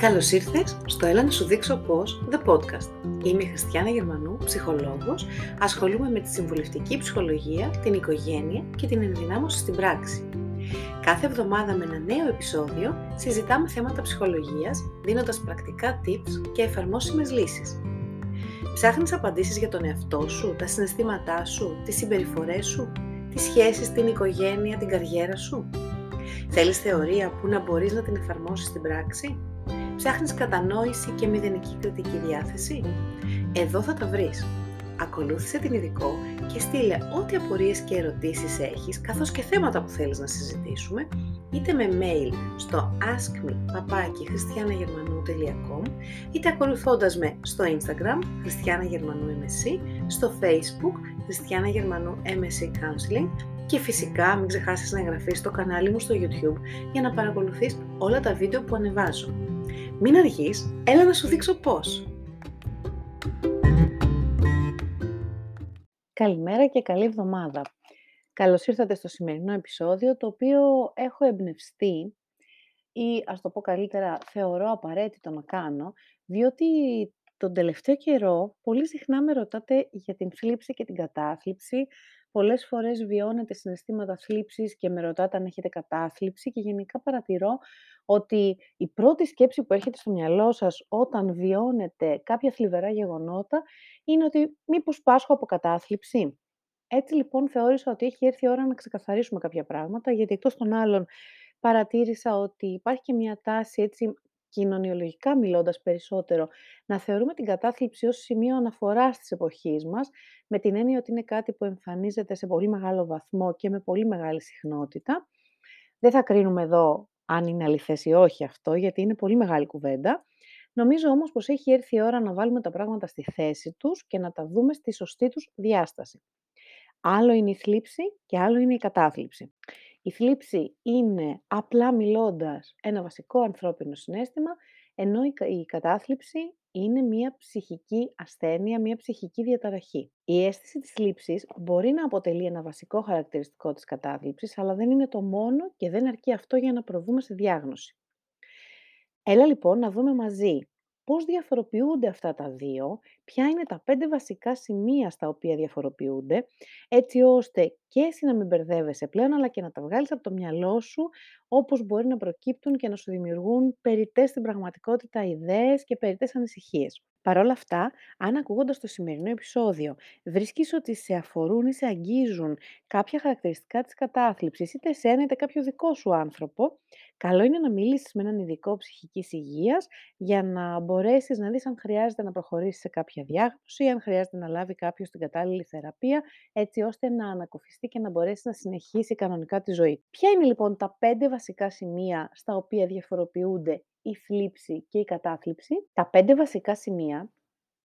Καλώς ήρθες στο Έλα να σου δείξω πώς, The Podcast. Είμαι η Χριστιάνα Γερμανού, ψυχολόγος, ασχολούμαι με τη συμβουλευτική ψυχολογία, την οικογένεια και την ενδυνάμωση στην πράξη. Κάθε εβδομάδα με ένα νέο επεισόδιο συζητάμε θέματα ψυχολογίας, δίνοντας πρακτικά tips και εφαρμόσιμες λύσεις. Ψάχνεις απαντήσεις για τον εαυτό σου, τα συναισθήματά σου, τις συμπεριφορές σου, τις σχέσεις, την οικογένεια, την καριέρα σου; Θέλεις θεωρία που να μπορείς να την εφαρμόσεις στην πράξη; Ψάχνεις κατανόηση και μηδενική κριτική διάθεση; Εδώ θα τα βρεις. Ακολούθησε την ειδικό και στείλε ό,τι απορίες και ερωτήσεις έχεις, καθώς και θέματα που θέλεις να συζητήσουμε, είτε με mail στο askme.christianagερμανού.com είτε ακολουθώντας με στο Instagram Χριστιάνα Γερμανού MSC, στο Facebook Χριστιάνα Γερμανού MSC Counseling και φυσικά μην ξεχάσεις να εγγραφείς στο κανάλι μου στο YouTube για να παρακολουθείς όλα τα βίντεο που ανεβάζω. Μην αργείς, έλα να σου δείξω πώς! Καλημέρα και καλή εβδομάδα. Καλώς ήρθατε στο σημερινό επεισόδιο, το οποίο έχω εμπνευστεί ή ας το πω καλύτερα θεωρώ απαραίτητο να κάνω, διότι τον τελευταίο καιρό πολύ συχνά με ρωτάτε για την θλίψη και την κατάθλιψη. Πολλές φορές βιώνετε συναισθήματα θλίψης και με ρωτάτε αν έχετε κατάθλιψη και γενικά παρατηρώ ότι η πρώτη σκέψη που έρχεται στο μυαλό σας όταν βιώνετε κάποια θλιβερά γεγονότα είναι ότι μήπως πάσχω από κατάθλιψη. Έτσι λοιπόν θεώρησα ότι έχει έρθει η ώρα να ξεκαθαρίσουμε κάποια πράγματα, γιατί εκτός των άλλων παρατήρησα ότι υπάρχει και μια τάση έτσι κοινωνιολογικά μιλώντας περισσότερο, να θεωρούμε την κατάθλιψη ως σημείο αναφοράς της εποχής μας, με την έννοια ότι είναι κάτι που εμφανίζεται σε πολύ μεγάλο βαθμό και με πολύ μεγάλη συχνότητα. Δεν θα κρίνουμε εδώ αν είναι αληθές ή όχι αυτό, γιατί είναι πολύ μεγάλη κουβέντα. Νομίζω όμως πως έχει έρθει η ώρα να βάλουμε τα πράγματα στη θέση τους και να τα δούμε στη σωστή τους διάσταση. Άλλο είναι η θλίψη και άλλο είναι η κατάθλιψη. Η θλίψη είναι απλά μιλώντας ένα βασικό ανθρώπινο συνέστημα, ενώ η κατάθλιψη είναι μια ψυχική ασθένεια, μια ψυχική διαταραχή. Η αίσθηση της θλίψης μπορεί να αποτελεί ένα βασικό χαρακτηριστικό της κατάθλιψης, αλλά δεν είναι το μόνο και δεν αρκεί αυτό για να προβούμε σε διάγνωση. Έλα λοιπόν να δούμε μαζί πώς διαφοροποιούνται αυτά τα δύο, ποια είναι τα πέντε βασικά σημεία στα οποία διαφοροποιούνται, έτσι ώστε και εσύ να μην μπερδεύεσαι πλέον, αλλά και να τα βγάλεις από το μυαλό σου, όπως μπορεί να προκύπτουν και να σου δημιουργούν περιττές στην πραγματικότητα ιδέες και περιττές ανησυχίες. Παρ' όλα αυτά, αν ακούγοντας το σημερινό επεισόδιο βρίσκεις ότι σε αφορούν ή σε αγγίζουν κάποια χαρακτηριστικά της κατάθλιψης, είτε εσένα είτε κάποιο δικό σου άνθρωπο, καλό είναι να μιλήσεις με έναν ειδικό ψυχικής υγείας για να μπορέσεις να δεις αν χρειάζεται να προχωρήσεις σε κάποια διάγνωση ή αν χρειάζεται να λάβει κάποιος την κατάλληλη θεραπεία, έτσι ώστε να ανακοφιστεί και να μπορέσει να συνεχίσει κανονικά τη ζωή. Ποια είναι λοιπόν τα πέντε βασικά σημεία στα οποία διαφοροποιούνται η θλίψη και η κατάθλιψη; Τα πέντε βασικά σημεία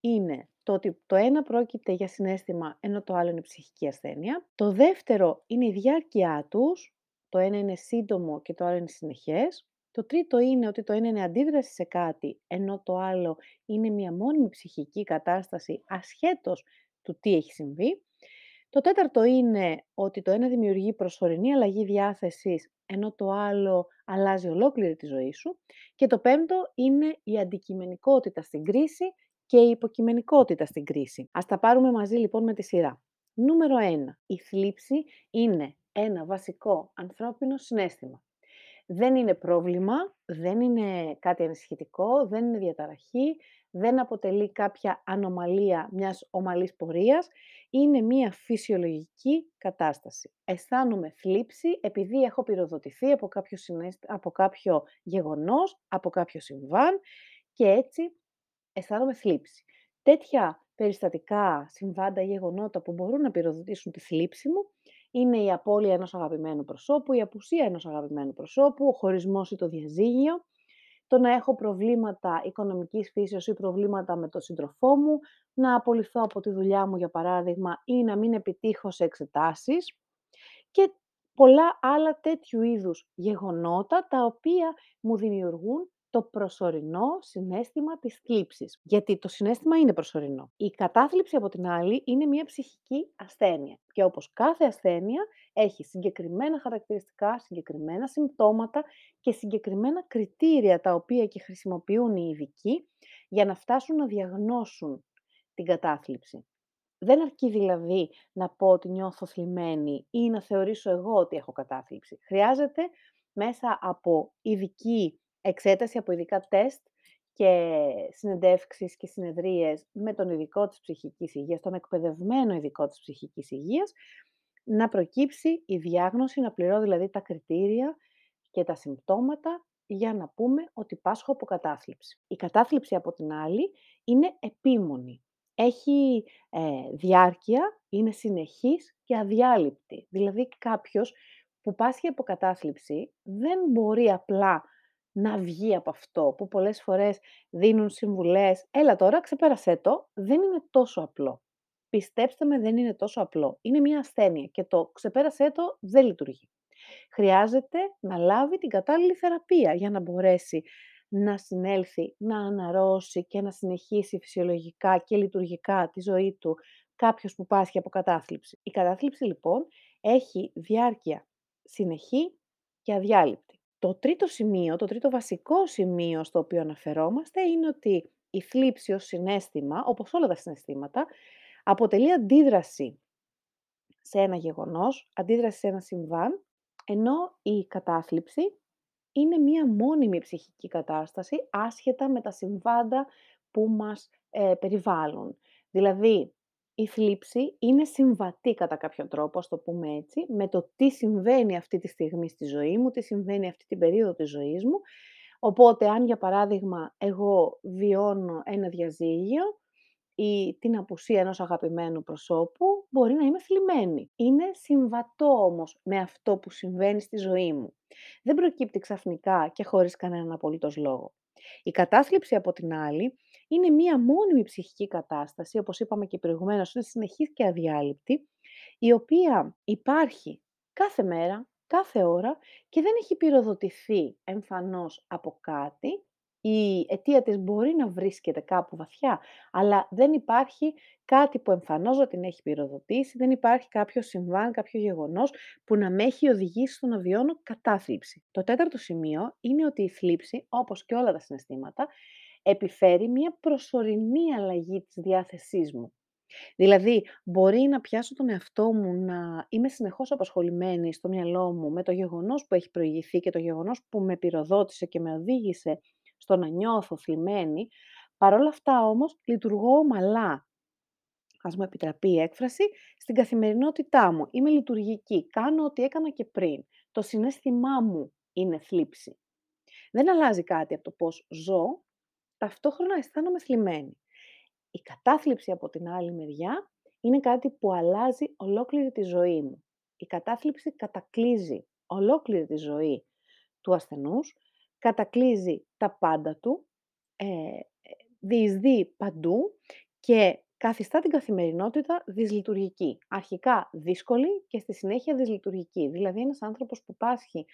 είναι το ότι το ένα πρόκειται για συνέστημα ενώ το άλλο είναι ψυχική ασθένεια. Το δεύτερο είναι η διάρκεια τους. Το ένα είναι σύντομο και το άλλο είναι συνεχές. Το τρίτο είναι ότι το ένα είναι αντίδραση σε κάτι, ενώ το άλλο είναι μια μόνιμη ψυχική κατάσταση ασχέτως του τι έχει συμβεί. Το τέταρτο είναι ότι το ένα δημιουργεί προσωρινή αλλαγή διάθεσης, ενώ το άλλο αλλάζει ολόκληρη τη ζωή σου. Και το πέμπτο είναι η αντικειμενικότητα στην κρίση και η υποκειμενικότητα στην κρίση. Ας τα πάρουμε μαζί λοιπόν με τη σειρά. Νούμερο 1. Η θλίψη είναι ένα βασικό ανθρώπινο συνέστημα. Δεν είναι πρόβλημα, δεν είναι κάτι ανησυχητικό, δεν είναι διαταραχή, δεν αποτελεί κάποια ανομαλία μιας ομαλής πορείας, είναι μια φυσιολογική κατάσταση. Αισθάνομαι θλίψη επειδή έχω πυροδοτηθεί από κάποιο, από κάποιο γεγονός, από κάποιο συμβάν και έτσι αισθάνομαι θλίψη. Τέτοια περιστατικά, συμβάντα, γεγονότα που μπορούν να πυροδοτήσουν τη θλίψη μου είναι η απώλεια ενός αγαπημένου προσώπου, η απουσία ενός αγαπημένου προσώπου, ο χωρισμός ή το διαζύγιο, το να έχω προβλήματα οικονομικής φύσεως ή προβλήματα με τον σύντροφό μου, να απολυθώ από τη δουλειά μου για παράδειγμα ή να μην επιτύχω σε εξετάσεις και πολλά άλλα τέτοιου είδους γεγονότα τα οποία μου δημιουργούν το προσωρινό συνέστημα της θλίψης. Γιατί το συνέστημα είναι προσωρινό. Η κατάθλιψη από την άλλη είναι μια ψυχική ασθένεια. Και όπως κάθε ασθένεια έχει συγκεκριμένα χαρακτηριστικά, συγκεκριμένα συμπτώματα και συγκεκριμένα κριτήρια τα οποία και χρησιμοποιούν οι ειδικοί για να φτάσουν να διαγνώσουν την κατάθλιψη. Δεν αρκεί δηλαδή να πω ότι νιώθω θλιμμένη ή να θεωρήσω εγώ ότι έχω κατάθλιψη. Χρειάζεται μέσα από ειδική εξέταση, από ειδικά τεστ και συνεντεύξεις και συνεδρίες με τον ειδικό της ψυχικής υγείας, τον εκπαιδευμένο ειδικό της ψυχικής υγείας, να προκύψει η διάγνωση, να πληρώ δηλαδή τα κριτήρια και τα συμπτώματα για να πούμε ότι πάσχω από κατάθλιψη. Η κατάθλιψη από την άλλη είναι επίμονη έχει ε, διάρκεια, είναι συνεχής και αδιάλειπτη. Δηλαδή κάποιος που πάσχει από κατάθλιψη δεν μπορεί απλά να βγει από αυτό, που πολλές φορές δίνουν συμβουλές. Έλα τώρα, ξεπέρασέ το. Δεν είναι τόσο απλό. Πιστέψτε με, δεν είναι τόσο απλό. Είναι μια ασθένεια και το ξεπέρασέ το δεν λειτουργεί. Χρειάζεται να λάβει την κατάλληλη θεραπεία για να μπορέσει να συνέλθει, να αναρρώσει και να συνεχίσει φυσιολογικά και λειτουργικά τη ζωή του κάποιος που πάσχει από κατάθλιψη. Η κατάθλιψη λοιπόν έχει διάρκεια συνεχή και αδιάλειπτη. Το τρίτο σημείο, το τρίτο βασικό σημείο στο οποίο αναφερόμαστε είναι ότι η θλίψη ως συνέστημα, όπως όλα τα συναισθήματα, αποτελεί αντίδραση σε ένα γεγονός, αντίδραση σε ένα συμβάν, ενώ η κατάθλιψη είναι μία μόνιμη ψυχική κατάσταση άσχετα με τα συμβάντα που μας ε, περιβάλλουν. Δηλαδή, η θλίψη είναι συμβατή κατά κάποιο τρόπο, ας το πούμε έτσι, με το τι συμβαίνει αυτή τη στιγμή στη ζωή μου, τι συμβαίνει αυτή την περίοδο της ζωής μου. Οπότε, αν για παράδειγμα εγώ βιώνω ένα διαζύγιο, ή την απουσία ενός αγαπημένου προσώπου, μπορεί να είμαι θλιμμένη. Είναι συμβατό όμως με αυτό που συμβαίνει στη ζωή μου. Δεν προκύπτει ξαφνικά και χωρίς κανέναν απολύτως λόγο. Η κατάθλιψη από την άλλη είναι μία μόνιμη ψυχική κατάσταση, όπως είπαμε και προηγουμένως, είναι συνεχής και αδιάλειπτη, η οποία υπάρχει κάθε μέρα, κάθε ώρα και δεν έχει πυροδοτηθεί εμφανώς από κάτι, η αιτία της μπορεί να βρίσκεται κάπου βαθιά, αλλά δεν υπάρχει κάτι που εμφανώς να την έχει πυροδοτήσει, δεν υπάρχει κάποιο συμβάν, κάποιο γεγονός που να με έχει οδηγήσει στο να βιώνω κατάθλιψη. Το τέταρτο σημείο είναι ότι η θλίψη, όπως και όλα τα συναισθήματα, επιφέρει μια προσωρινή αλλαγή της διάθεσής μου. Δηλαδή, μπορεί να πιάσω τον εαυτό μου να είμαι συνεχώς απασχολημένη στο μυαλό μου με το γεγονός που έχει προηγηθεί και το γεγονός που με πυροδότησε και με οδήγησε στο να νιώθω θλιμμένη, παρόλα αυτά όμως λειτουργώ ομαλά. Ας μου επιτραπεί η έκφραση, στην καθημερινότητά μου. Είμαι λειτουργική, κάνω ό,τι έκανα και πριν. Το συνέστημά μου είναι θλίψη. Δεν αλλάζει κάτι από το πώς ζω, ταυτόχρονα αισθάνομαι θλιμμένη. Η κατάθλιψη από την άλλη μεριά είναι κάτι που αλλάζει ολόκληρη τη ζωή μου. Η κατάθλιψη κατακλείζει ολόκληρη τη ζωή του ασθενούς κατακλείζει τα πάντα του, ε, διεισδύει παντού και καθιστά την καθημερινότητα δυσλειτουργική. Αρχικά δύσκολη και στη συνέχεια δυσλειτουργική. Δηλαδή ένας άνθρωπος που πάσχει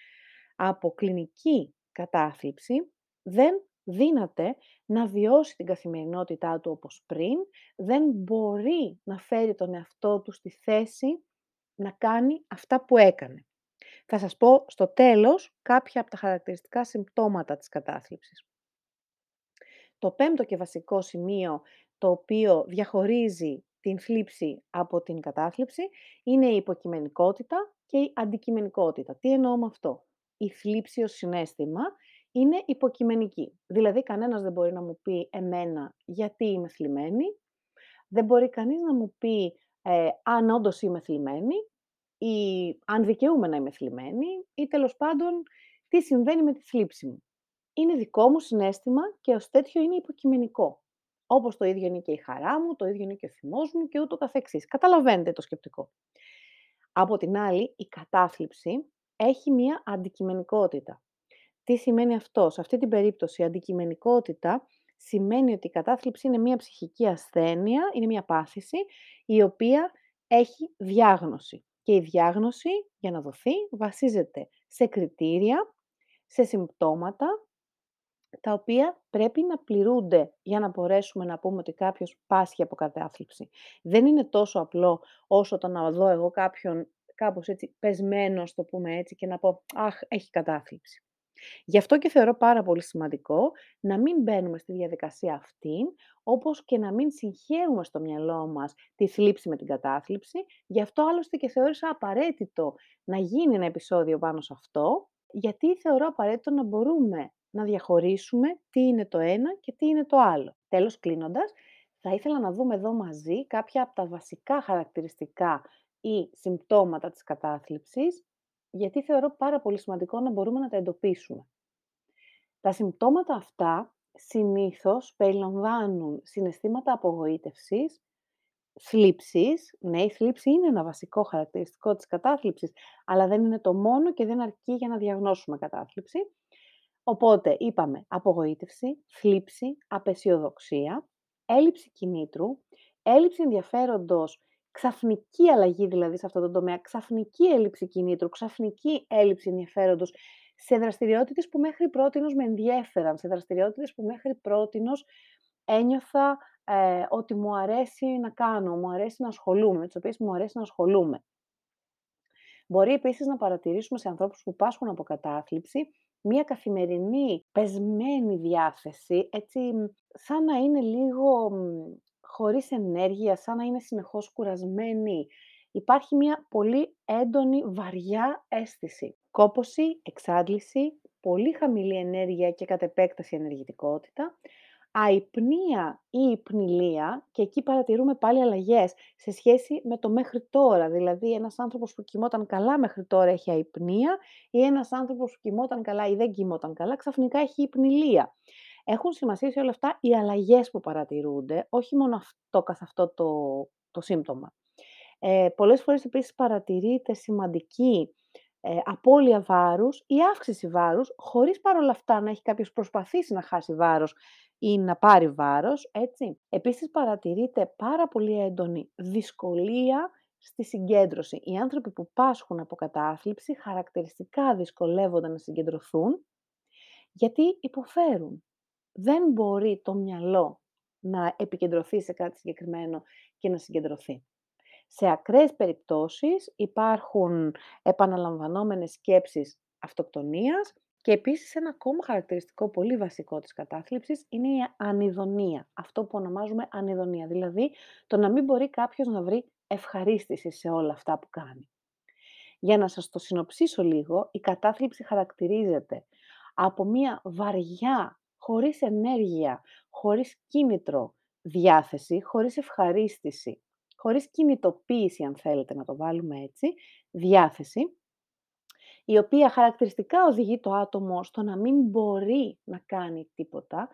από κλινική κατάθλιψη δεν δύναται να βιώσει την καθημερινότητά του όπως πριν, δεν μπορεί να φέρει τον εαυτό του στη θέση να κάνει αυτά που έκανε. Θα σας πω στο τέλος κάποια από τα χαρακτηριστικά συμπτώματα της κατάθλιψης. Το πέμπτο και βασικό σημείο το οποίο διαχωρίζει την θλίψη από την κατάθλιψη είναι η υποκειμενικότητα και η αντικειμενικότητα. Τι εννοώ με αυτό; Η θλίψη ως συνέστημα είναι υποκειμενική. Δηλαδή κανένας δεν μπορεί να μου πει εμένα γιατί είμαι θλιμμένη. Δεν μπορεί κανείς να μου πει ε, αν όντως είμαι θλιμμένη ή αν δικαιούμαι να είμαι θλιμμένη ή τέλος πάντων τι συμβαίνει με τη θλίψη μου. Είναι δικό μου συνέστημα και ως τέτοιο είναι υποκειμενικό. Όπως το ίδιο είναι και η χαρά μου, το ίδιο είναι και ο θυμός μου και ούτω καθεξής. Καταλαβαίνετε το σκεπτικό. Από την άλλη, η κατάθλιψη έχει μία αντικειμενικότητα. Τι σημαίνει αυτό; Σε αυτή την περίπτωση, η αντικειμενικότητα σημαίνει ότι η κατάθλιψη είναι μία ψυχική ασθένεια, είναι μία πάθηση, η οποία έχει διάγνωση. Και η διάγνωση, για να δοθεί, βασίζεται σε κριτήρια, σε συμπτώματα τα οποία πρέπει να πληρούνται για να μπορέσουμε να πούμε ότι κάποιος πάσχει από κατάθλιψη. Δεν είναι τόσο απλό όσο το να δω εγώ κάποιον κάπως έτσι πεσμένος, το πούμε έτσι, και να πω «Αχ, έχει κατάθλιψη». Γι' αυτό και θεωρώ πάρα πολύ σημαντικό να μην μπαίνουμε στη διαδικασία αυτή, όπως και να μην συγχαίουμε στο μυαλό μας τη θλίψη με την κατάθλιψη. Γι' αυτό άλλωστε και θεώρησα απαραίτητο να γίνει ένα επεισόδιο πάνω σε αυτό, γιατί θεωρώ απαραίτητο να μπορούμε να διαχωρίσουμε τι είναι το ένα και τι είναι το άλλο. Τέλος, κλείνοντας, θα ήθελα να δούμε εδώ μαζί κάποια από τα βασικά χαρακτηριστικά ή συμπτώματα της κατάθλιψης, γιατί θεωρώ πάρα πολύ σημαντικό να μπορούμε να τα εντοπίσουμε. Τα συμπτώματα αυτά συνήθως περιλαμβάνουν συναισθήματα απογοήτευσης, θλίψης. Ναι, η θλίψη είναι ένα βασικό χαρακτηριστικό της κατάθλιψης, αλλά δεν είναι το μόνο και δεν αρκεί για να διαγνώσουμε κατάθλιψη. Οπότε είπαμε απογοήτευση, θλίψη, απεσιοδοξία, έλλειψη κινήτρου, έλλειψη ενδιαφέροντος, ξαφνική αλλαγή δηλαδή σε αυτό το τομέα, ξαφνική έλλειψη κινήτρου, ξαφνική έλλειψη ενδιαφέροντος σε δραστηριότητες που μέχρι πρότινος με ενδιέφεραν, σε δραστηριότητες που μέχρι πρότινος ένιωθα ε, ότι μου αρέσει να κάνω, μου αρέσει να ασχολούμαι, με τις οποίες μου αρέσει να ασχολούμαι. Μπορεί επίσης να παρατηρήσουμε σε ανθρώπους που πάσχουν από κατάθλιψη μία καθημερινή πεσμένη διάθεση, έτσι σαν να είναι λίγο χωρίς ενέργεια, σαν να είναι συνεχώς κουρασμένοι. Υπάρχει μία πολύ έντονη, βαριά αίσθηση. Κόποση, εξάντληση, πολύ χαμηλή ενέργεια και κατ' επέκταση ενεργητικότητα, αϊπνία ή υπνηλία, και εκεί παρατηρούμε πάλι αλλαγές σε σχέση με το μέχρι τώρα. Δηλαδή, ένας άνθρωπος που κοιμόταν καλά μέχρι τώρα έχει αϊπνία ή ένας άνθρωπος που κοιμόταν καλά ή δεν κοιμόταν καλά, ξαφνικά έχει υπνηλία. Έχουν σημασία σε όλα αυτά οι αλλαγές που παρατηρούνται, όχι μόνο αυτό καθ' αυτό το, το σύμπτωμα. Ε, πολλές φορές επίσης παρατηρείται σημαντική ε, απώλεια βάρους ή αύξηση βάρους, χωρίς παρόλα αυτά να έχει κάποιος προσπαθήσει να χάσει βάρος ή να πάρει βάρος, έτσι. Επίσης παρατηρείται πάρα πολύ έντονη δυσκολία στη συγκέντρωση. Οι άνθρωποι που πάσχουν από κατάθλιψη χαρακτηριστικά δυσκολεύονται να συγκεντρωθούν, γιατί υποφέρουν. Δεν μπορεί το μυαλό να επικεντρωθεί σε κάτι συγκεκριμένο και να συγκεντρωθεί. Σε ακραίες περιπτώσεις υπάρχουν επαναλαμβανόμενες σκέψεις αυτοκτονίας και επίσης ένα ακόμα χαρακτηριστικό πολύ βασικό της κατάθλιψης είναι η ανιδονία. Αυτό που ονομάζουμε ανιδονία, δηλαδή το να μην μπορεί κάποιος να βρει ευχαρίστηση σε όλα αυτά που κάνει. Για να σας το συνοψίσω λίγο, η κατάθλιψη χαρακτηρίζεται από μια βαριά, χωρίς ενέργεια, χωρίς κίνητρο διάθεση, χωρίς ευχαρίστηση, χωρίς κινητοποίηση αν θέλετε να το βάλουμε έτσι, διάθεση, η οποία χαρακτηριστικά οδηγεί το άτομο στο να μην μπορεί να κάνει τίποτα,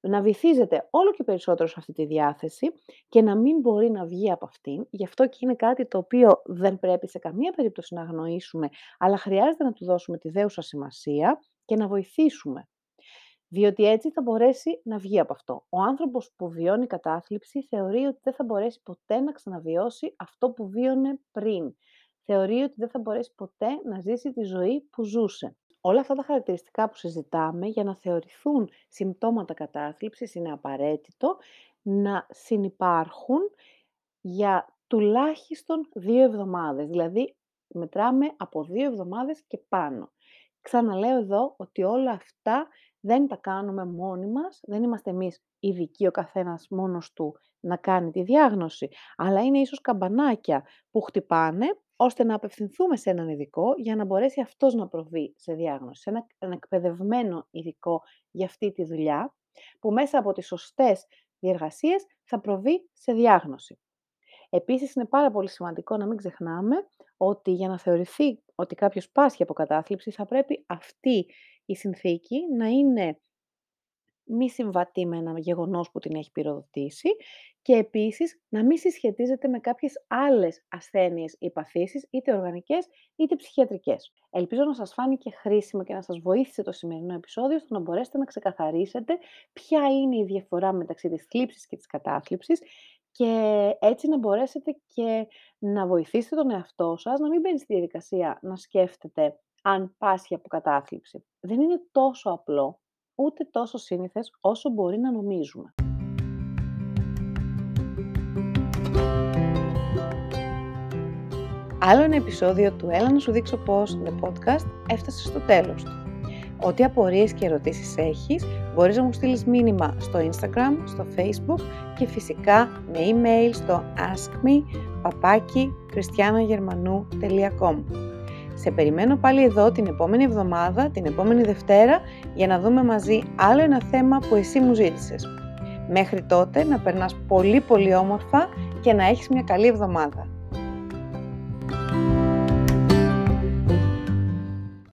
να βυθίζεται όλο και περισσότερο σε αυτή τη διάθεση και να μην μπορεί να βγει από αυτήν. Γι' αυτό και είναι κάτι το οποίο δεν πρέπει σε καμία περίπτωση να αγνοήσουμε, αλλά χρειάζεται να του δώσουμε τη δέουσα σημασία και να βοηθήσουμε. Διότι έτσι θα μπορέσει να βγει από αυτό. Ο άνθρωπος που βιώνει κατάθλιψη θεωρεί ότι δεν θα μπορέσει ποτέ να ξαναβιώσει αυτό που βίωνε πριν θεωρεί ότι δεν θα μπορέσει ποτέ να ζήσει τη ζωή που ζούσε. Όλα αυτά τα χαρακτηριστικά που συζητάμε για να θεωρηθούν συμπτώματα κατάθλιψης είναι απαραίτητο να συνυπάρχουν για τουλάχιστον δύο εβδομάδες. Δηλαδή, μετράμε από δύο εβδομάδες και πάνω. Ξαναλέω εδώ ότι όλα αυτά δεν τα κάνουμε μόνοι μας, δεν είμαστε εμείς ειδικοί ο καθένας μόνος του να κάνει τη διάγνωση, αλλά είναι ίσως καμπανάκια που χτυπάνε ώστε να απευθυνθούμε σε έναν ειδικό για να μπορέσει αυτός να προβεί σε διάγνωση, σε ένα, εκπαιδευμένο ειδικό για αυτή τη δουλειά, που μέσα από τις σωστές διεργασίες θα προβεί σε διάγνωση. Επίσης, είναι πάρα πολύ σημαντικό να μην ξεχνάμε ότι για να θεωρηθεί ότι κάποιος πάσχει από κατάθλιψη, θα πρέπει αυτή η συνθήκη να είναι μη συμβατή με ένα γεγονός που την έχει πυροδοτήσει και επίσης να μην συσχετίζεται με κάποιες άλλες ασθένειες ή παθήσεις, είτε οργανικές είτε ψυχιατρικές. Ελπίζω να σας φάνηκε χρήσιμο και να σας βοήθησε το σημερινό επεισόδιο ώστε να μπορέσετε να ξεκαθαρίσετε ποια είναι η διαφορά μεταξύ της θλίψης και της κατάθλιψης και έτσι να μπορέσετε και να βοηθήσετε τον εαυτό σας να μην μπαίνει στη διαδικασία να σκέφτεται αν πάσχει από κατάθλιψη. Δεν είναι τόσο απλό ούτε τόσο σύνηθες όσο μπορεί να νομίζουμε. Άλλο ένα επεισόδιο του «Έλα να σου δείξω πώς» The Podcast έφτασε στο τέλος του. Ό,τι απορίες και ερωτήσεις έχεις, μπορείς να μου στείλεις μήνυμα στο Instagram, στο Facebook και φυσικά με email στο askme.christianagερμανού.com Σε περιμένω πάλι εδώ την επόμενη εβδομάδα, την επόμενη Δευτέρα, για να δούμε μαζί άλλο ένα θέμα που εσύ μου ζήτησες. Μέχρι τότε να περνάς πολύ πολύ όμορφα και να έχεις μια καλή εβδομάδα.